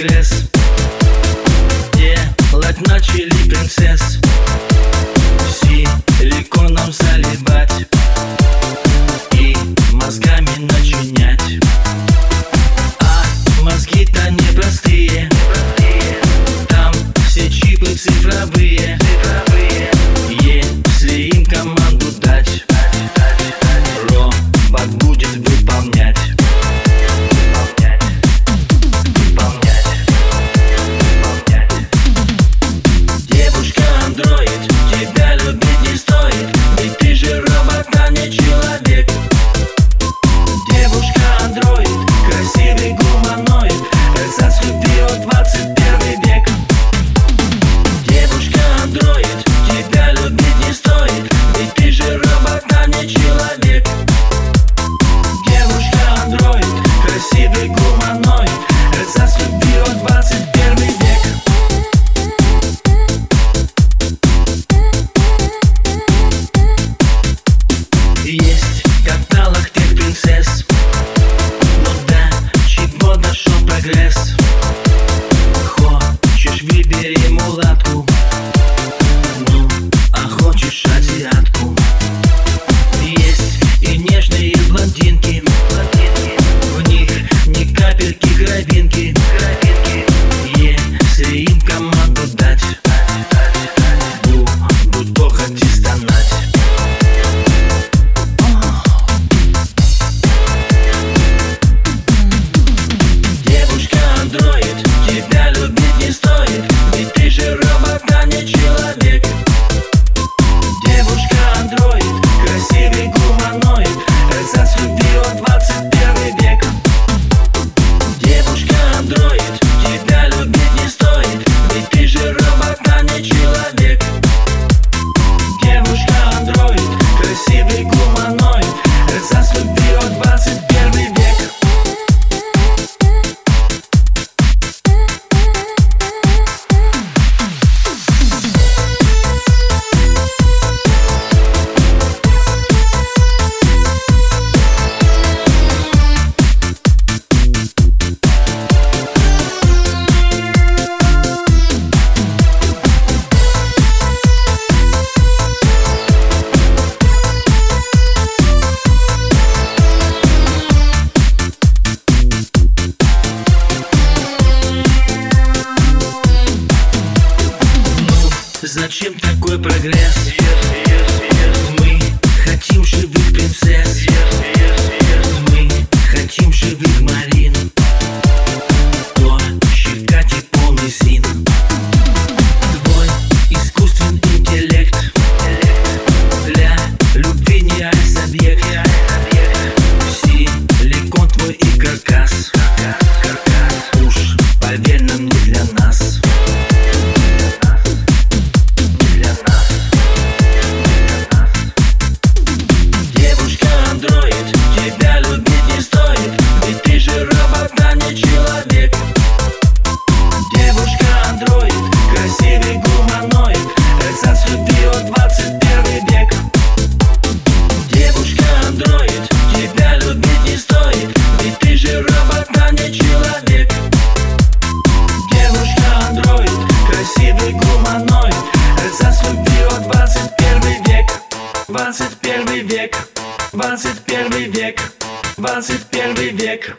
Yes. Зачем такой прогресс? Мы хотим живых принцесс не человек. Девушка-андроид, красивый гуманоид. Заступила 21 век. 21 век. 21 век. 21 век.